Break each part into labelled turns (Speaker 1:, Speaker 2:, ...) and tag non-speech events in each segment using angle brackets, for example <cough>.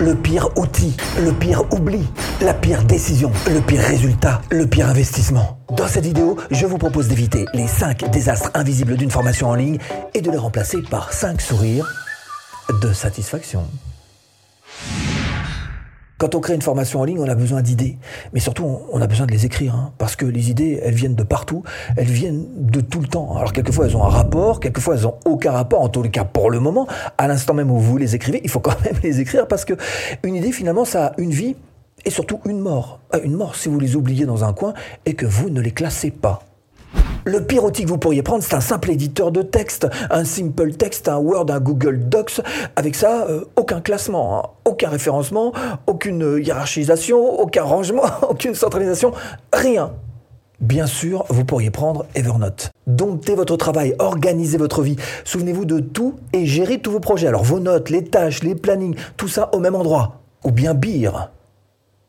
Speaker 1: le pire outil, le pire oubli, la pire décision, le pire résultat, le pire investissement. Dans cette vidéo, je vous propose d'éviter les 5 désastres invisibles d'une formation en ligne et de les remplacer par 5 sourires de satisfaction. Quand on crée une formation en ligne, on a besoin d'idées. Mais surtout, on a besoin de les écrire. hein, parce que les idées, elles viennent de partout. Elles viennent de tout le temps. Alors, quelquefois, elles ont un rapport. Quelquefois, elles ont aucun rapport. En tous les cas, pour le moment, à l'instant même où vous les écrivez, il faut quand même <laughs> les écrire. Parce que une idée, finalement, ça a une vie et surtout une mort. Ah, Une mort si vous les oubliez dans un coin et que vous ne les classez pas. Le pire outil que vous pourriez prendre, c'est un simple éditeur de texte, un simple text, un Word, un Google Docs. Avec ça, euh, aucun classement, hein, aucun référencement, aucune euh, hiérarchisation, aucun rangement, <laughs> aucune centralisation, rien. Bien sûr, vous pourriez prendre Evernote. Domptez votre travail, organisez votre vie. Souvenez-vous de tout et gérez tous vos projets. Alors vos notes, les tâches, les plannings, tout ça au même endroit. Ou bien Beer.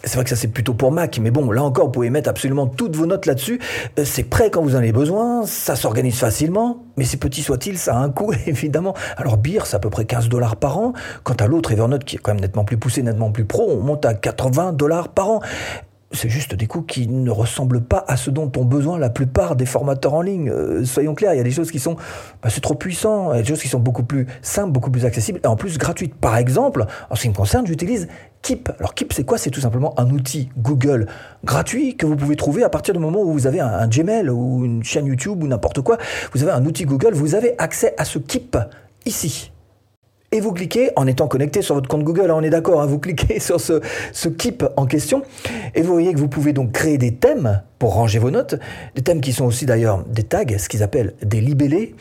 Speaker 1: C'est vrai que ça c'est plutôt pour Mac, mais bon, là encore, vous pouvez mettre absolument toutes vos notes là-dessus. Euh, C'est prêt quand vous en avez besoin, ça s'organise facilement, mais si petit soit-il, ça a un coût, <laughs> évidemment. Alors Beer, c'est à peu près 15 dollars par an. Quant à l'autre, Evernote, qui est quand même nettement plus poussé, nettement plus pro, on monte à 80 dollars par an. C'est juste des coûts qui ne ressemblent pas à ce dont ont besoin la plupart des formateurs en ligne. Euh, soyons clairs, il y a des choses qui sont... bah, c'est trop puissant, il y a des choses qui sont beaucoup plus simples, beaucoup plus accessibles, et en plus gratuites. Par exemple, en ce qui me concerne, j'utilise Keep. Alors Keep, c'est quoi? C'est tout simplement un outil Google gratuit que vous pouvez trouver à partir du moment où vous avez un, un Gmail ou une chaîne YouTube ou n'importe quoi. Vous avez un outil Google, vous avez accès à ce Keep ici. Et vous cliquez, en étant connecté sur votre compte Google, hein, on est d'accord, hein, vous cliquez <laughs> sur ce, ce Keep en question, et vous voyez que vous pouvez donc créer des thèmes pour ranger vos notes, des thèmes qui sont aussi d'ailleurs des tags, ce qu'ils appellent des libellés.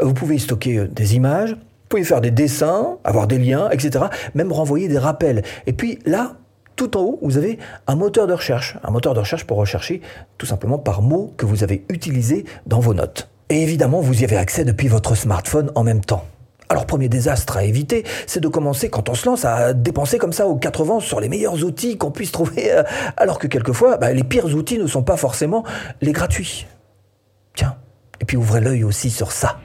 Speaker 1: Euh, Vous pouvez y stocker euh, des images, vous pouvez faire des dessins, avoir des liens, etc. Même renvoyer des rappels. Et puis là, tout en haut, vous avez un moteur de recherche. Un moteur de recherche pour rechercher tout simplement par mots que vous avez utilisés dans vos notes. Et évidemment, vous y avez accès depuis votre smartphone en même temps. Alors, premier désastre à éviter, c'est de commencer, quand on se lance, à dépenser comme ça aux 80 sur les meilleurs outils qu'on puisse trouver, euh, alors que quelquefois, bah, les pires outils ne sont pas forcément les gratuits. Tiens, et puis ouvrez l'œil aussi sur ça.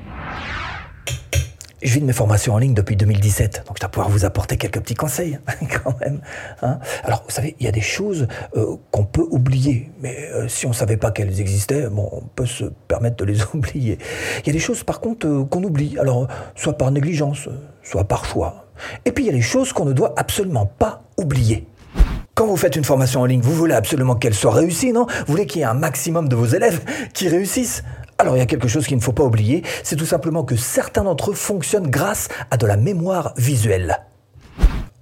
Speaker 1: Je vis de mes formations en ligne depuis 2017, donc je dois pouvoir vous apporter quelques petits conseils <laughs> quand même. hein. Alors, vous savez, il y a des choses euh, qu'on peut oublier, mais euh, si on ne savait pas qu'elles existaient, on peut se permettre de les <laughs> oublier. Il y a des choses, par contre, euh, qu'on oublie, alors soit par négligence, soit par choix. Et puis, il y a des choses qu'on ne doit absolument pas oublier. Quand vous faites une formation en ligne, vous voulez absolument qu'elle soit réussie, non? Vous voulez qu'il y ait un maximum de vos élèves qui réussissent? Alors il y a quelque chose qu'il ne faut pas oublier, c'est tout simplement que certains d'entre eux fonctionnent grâce à de la mémoire visuelle.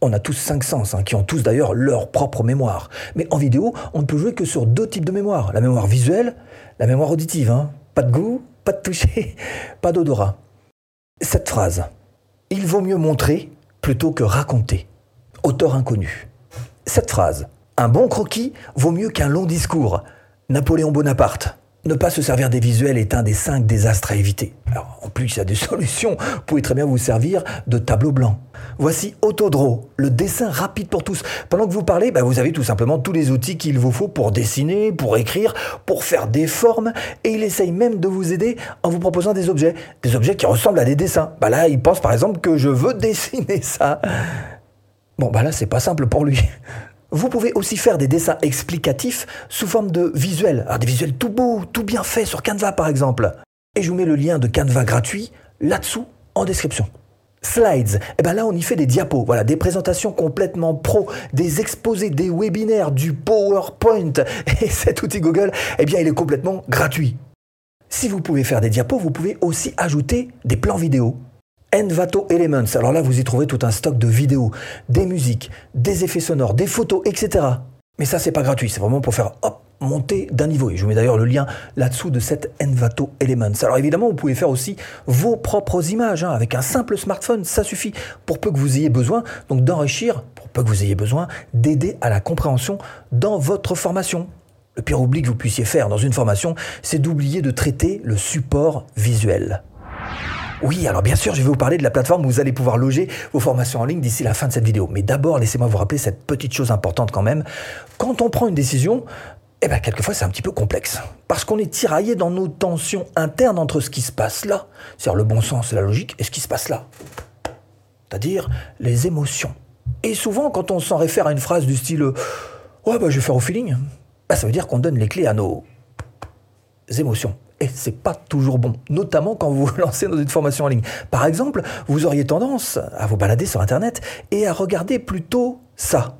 Speaker 1: On a tous cinq sens, hein, qui ont tous d'ailleurs leur propre mémoire. Mais en vidéo, on ne peut jouer que sur deux types de mémoire. La mémoire visuelle, la mémoire auditive. hein. Pas de goût, pas de toucher, <laughs> pas d'odorat. Cette phrase, il vaut mieux montrer plutôt que raconter. Auteur inconnu. Cette phrase, un bon croquis vaut mieux qu'un long discours. Napoléon Bonaparte. Ne pas se servir des visuels est un des cinq désastres à éviter. En plus, il y a des <laughs> solutions. Vous pouvez très bien vous servir de tableau blanc. Voici Autodraw, le dessin rapide pour tous. Pendant que vous parlez, bah, vous avez tout simplement tous les outils qu'il vous faut pour dessiner, pour écrire, pour faire des formes. Et il essaye même de vous aider en vous proposant des objets. Des objets qui ressemblent à des dessins. Bah là, il pense par exemple que je veux <laughs> dessiner ça. Bon, bah là, c'est pas simple pour lui. Vous pouvez aussi faire des dessins explicatifs sous forme de visuels. Alors, des visuels tout beaux, tout bien faits sur Canva par exemple. Et je vous mets le lien de Canva gratuit là-dessous en description. Slides, et ben là on y fait des diapos, voilà, des présentations complètement pro, des exposés, des webinaires, du PowerPoint. <laughs> Et cet outil Google, eh bien il est complètement gratuit. Si vous pouvez faire des diapos, vous pouvez aussi ajouter des plans vidéo. Envato Elements. Alors là, vous y trouvez tout un stock de vidéos, des musiques, des effets sonores, des photos, etc. Mais ça, c'est pas gratuit. C'est vraiment pour faire monter d'un niveau. Et je vous mets d'ailleurs le lien là-dessous de cette Envato Elements. Alors évidemment, vous pouvez faire aussi vos propres images hein, avec un simple smartphone. Ça suffit pour peu que vous ayez besoin donc d'enrichir, pour peu que vous ayez besoin d'aider à la compréhension dans votre formation. Le pire oubli que vous puissiez faire dans une formation, c'est d'oublier de traiter le support visuel. Oui, alors bien sûr, je vais vous parler de la plateforme où vous allez pouvoir loger vos formations en ligne d'ici la fin de cette vidéo. Mais d'abord, laissez-moi vous rappeler cette petite chose importante quand même. Quand on prend une décision, eh bien, quelquefois, c'est un petit peu complexe. Parce qu'on est tiraillé dans nos tensions internes entre ce qui se passe là, c'est-à-dire le bon sens et la logique, et ce qui se passe là. C'est-à-dire les émotions. Et souvent, quand on s'en réfère à une phrase du style Ouais, bah, je vais faire au feeling, bah, ça veut dire qu'on donne les clés à nos émotions. Et c'est pas toujours bon, notamment quand vous vous <laughs> lancez dans une formation en ligne. Par exemple, vous auriez tendance à vous balader sur Internet et à regarder plutôt ça.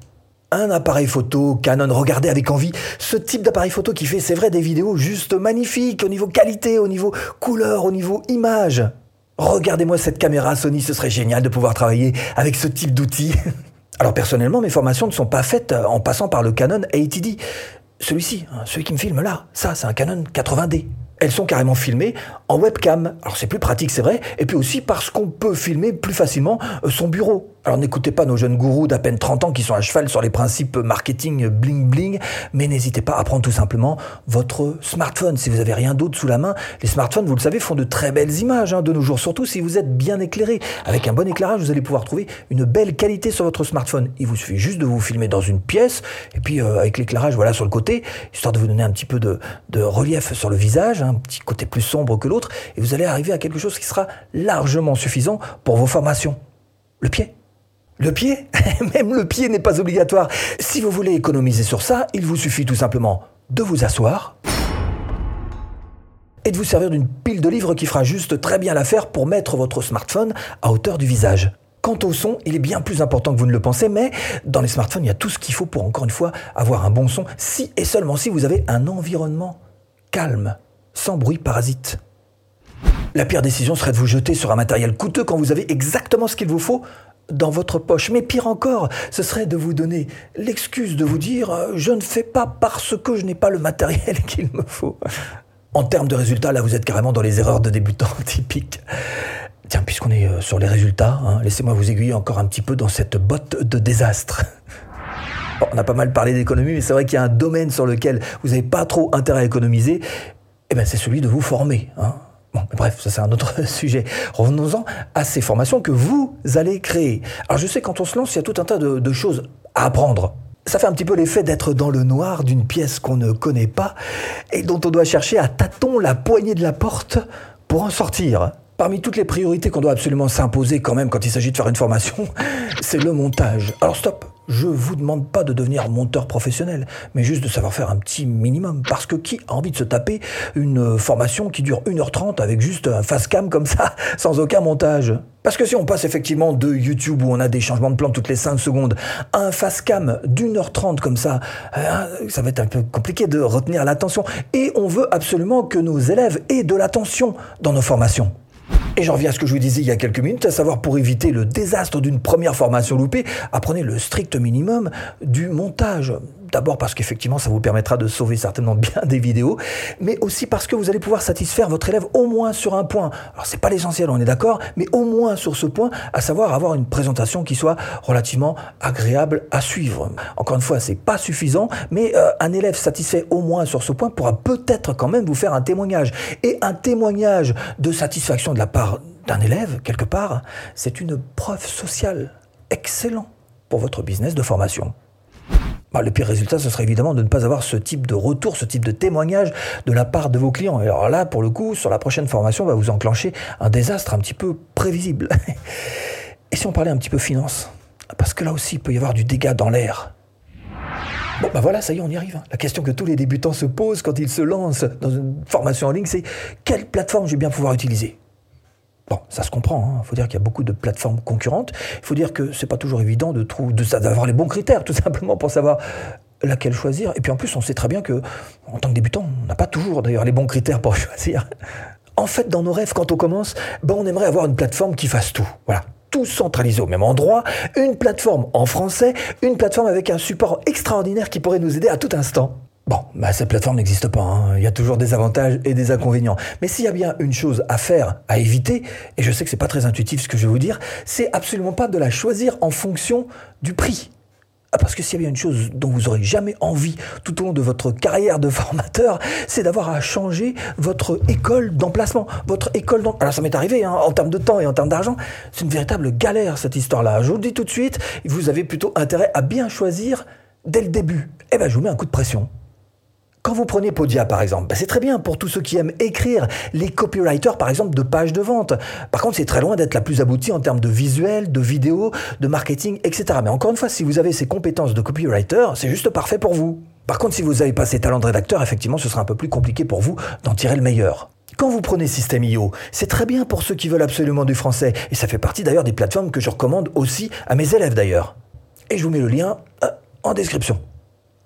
Speaker 1: Un appareil photo Canon, regardez avec envie ce type d'appareil photo qui fait, c'est vrai, des vidéos juste magnifiques au niveau qualité, au niveau couleur, au niveau image. Regardez-moi cette caméra Sony, ce serait génial de pouvoir travailler avec ce type d'outils. <laughs> Alors personnellement, mes formations ne sont pas faites en passant par le Canon 80D. Celui-ci, hein, celui qui me filme là, ça c'est un Canon 80D elles sont carrément filmées en webcam. Alors c'est plus pratique, c'est vrai, et puis aussi parce qu'on peut filmer plus facilement euh, son bureau. Alors n'écoutez pas nos jeunes gourous d'à peine 30 ans qui sont à cheval sur les principes marketing bling bling, mais n'hésitez pas à prendre tout simplement votre smartphone. Si vous avez rien d'autre sous la main, les smartphones, vous le savez, font de très belles images hein, de nos jours, surtout si vous êtes bien éclairé. Avec un bon éclairage, vous allez pouvoir trouver une belle qualité sur votre smartphone. Il vous suffit juste de vous filmer dans une pièce, et puis euh, avec l'éclairage voilà sur le côté, histoire de vous donner un petit peu de, relief sur le visage, un petit côté plus sombre que l'autre, et vous allez arriver à quelque chose qui sera largement suffisant pour vos formations. Le pied. Le pied <laughs> Même le pied n'est pas obligatoire. Si vous voulez économiser sur ça, il vous suffit tout simplement de vous asseoir et de vous servir d'une pile de livres qui fera juste très bien l'affaire pour mettre votre smartphone à hauteur du visage. Quant au son, il est bien plus important que vous ne le pensez, mais dans les smartphones, il y a tout ce qu'il faut pour, encore une fois, avoir un bon son, si et seulement si vous avez un environnement calme, sans bruit parasite. La pire décision serait de vous jeter sur un matériel coûteux quand vous avez exactement ce qu'il vous faut dans votre poche. Mais pire encore, ce serait de vous donner l'excuse de vous dire euh, je ne fais pas parce que je n'ai pas le matériel <laughs> qu'il me faut. En termes de résultats, là, vous êtes carrément dans les erreurs de débutants <laughs> typiques. Tiens, puisqu'on est euh, sur les résultats, hein, laissez-moi vous aiguiller encore un petit peu dans cette botte de désastre. <laughs> on a pas mal parlé d'économie, mais c'est vrai qu'il y a un domaine sur lequel vous n'avez pas trop intérêt à économiser, eh ben c'est celui de vous former. Hein. Bref, ça c'est un autre <laughs> sujet. Revenons-en à ces formations que vous allez créer. Alors je sais, quand on se lance, il y a tout un tas de, choses à apprendre. Ça fait un petit peu l'effet d'être dans le noir d'une pièce qu'on ne connaît pas et dont on doit chercher à tâton la poignée de la porte pour en sortir. Parmi toutes les priorités qu'on doit absolument s'imposer quand même quand il s'agit de faire une formation, <laughs> c'est le montage. Alors stop, je vous demande pas de devenir monteur professionnel, mais juste de savoir faire un petit minimum. Parce que qui a envie de se taper une formation qui dure 1h30 avec juste un face cam comme ça, <laughs> sans aucun montage? Parce que si on passe effectivement de YouTube où on a des changements de plan toutes les 5 secondes un face cam d'une heure trente comme ça, hein, ça va être un peu compliqué de retenir l'attention. Et on veut absolument que nos élèves aient de l'attention dans nos formations. Et j'en reviens à ce que je vous disais il y a quelques minutes, à savoir pour éviter le désastre d'une première formation loupée, apprenez le strict minimum du montage. D'abord parce qu'effectivement, ça vous permettra de sauver certainement bien des vidéos, mais aussi parce que vous allez pouvoir satisfaire votre élève au moins sur un point. Alors c'est pas l'essentiel, on est d'accord, mais au moins sur ce point, à savoir avoir une présentation qui soit relativement agréable à suivre. Encore une fois, c'est pas suffisant, mais euh, un élève satisfait au moins sur ce point pourra peut-être quand même vous faire un témoignage. Et un témoignage de satisfaction de la part d'un élève, quelque part, c'est une preuve sociale excellent pour votre business de formation. Bah, le pire résultat, ce serait évidemment de ne pas avoir ce type de retour, ce type de témoignage de la part de vos clients. Et alors là, pour le coup, sur la prochaine formation, va vous enclencher un désastre un petit peu prévisible. <laughs> Et si on parlait un petit peu finance? Parce que là aussi, il peut y avoir du dégât dans l'air. Bon, ben voilà, ça y est, on y arrive. La question que tous les débutants se posent quand ils se lancent dans une formation en ligne, c'est quelle plateforme je vais bien pouvoir utiliser? Bon, ça se comprend. Il hein. faut dire qu'il y a beaucoup de plateformes concurrentes. Il faut dire que c'est pas toujours évident d'avoir les bons critères, tout <laughs> simplement pour savoir laquelle choisir. Et puis en plus, on sait très bien que, en tant que débutant, on n'a pas toujours d'ailleurs les bons critères pour <laughs> choisir. En fait, dans nos rêves, quand on commence, ben, on aimerait avoir une plateforme qui fasse tout. Voilà. Tout centralisé au même endroit, une plateforme en français, une plateforme avec un support extraordinaire qui pourrait nous aider à tout instant. Bon, bah, cette plateforme n'existe pas. Hein. Il y a toujours des avantages et des inconvénients. Mais s'il y a bien une chose à faire, à éviter, et je sais que c'est pas très intuitif ce que je vais vous dire, c'est absolument pas de la choisir en fonction du prix. Ah, parce que s'il y a bien une chose dont vous aurez jamais envie tout au long de votre carrière de <laughs> formateur, c'est d'avoir à changer votre école d'emplacement. Votre école d'emplacement. Alors ça m'est arrivé, hein, en termes de temps et en termes d'argent, c'est une véritable galère cette histoire-là. Je vous le dis tout de suite, vous avez plutôt intérêt à bien choisir dès le début. Eh ben je vous mets un coup de pression Quand vous prenez Podia par exemple, bah, c'est très bien pour tous ceux qui aiment écrire, les copywriters par exemple de pages de vente. Par contre, c'est très loin d'être la plus aboutie en termes de visuel, de vidéo, de marketing, etc. Mais encore une fois, si vous avez ces compétences de copywriter, c'est juste parfait pour vous. Par contre, si vous n'avez pas ces talents de rédacteur, effectivement, ce sera un peu plus compliqué pour vous d'en tirer le meilleur. Quand vous prenez System.io, c'est très bien pour ceux qui veulent absolument du français, et ça fait partie d'ailleurs des plateformes que je recommande aussi à mes élèves d'ailleurs. Et je vous mets le lien euh, en description.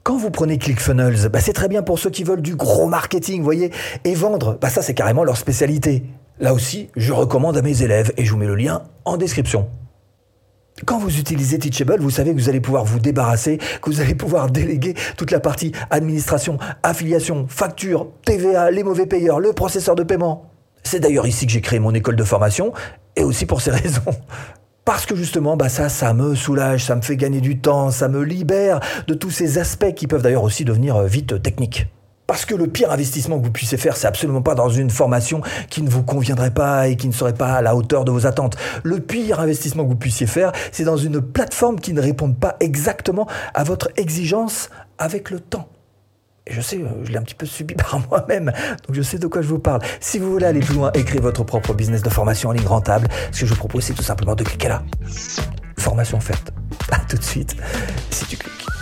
Speaker 1: Quand vous prenez ClickFunnels, bah c'est très bien pour ceux qui veulent du gros marketing, voyez, et vendre. Bah ça, c'est carrément leur spécialité. Là aussi, je recommande à mes élèves et je vous mets le lien en description. Quand vous utilisez Teachable, vous savez que vous allez pouvoir vous débarrasser, que vous allez pouvoir <laughs> déléguer toute la partie administration, affiliation, facture, TVA, les mauvais payeurs, le processeur de paiement. C'est d'ailleurs ici que j'ai créé mon école de formation et aussi pour ces <laughs> raisons. Parce que justement, bah ça, ça me soulage, ça me fait gagner du temps, ça me libère de tous ces aspects qui peuvent d'ailleurs aussi devenir euh, vite techniques. Parce que le pire investissement que vous puissiez faire, c'est absolument pas dans une formation qui ne vous conviendrait pas et qui ne serait pas à la hauteur de vos attentes. Le pire investissement que vous puissiez faire, c'est dans une plateforme qui ne réponde pas exactement à votre exigence avec le temps. Je sais, euh, je l'ai un petit peu subi <laughs> par moi-même, donc je sais de quoi je vous parle. Si vous voulez aller plus loin et créer votre propre business de formation en ligne rentable, ce que je vous propose, c'est tout simplement de cliquer là. Formation faite. <laughs> À tout de suite, si tu cliques.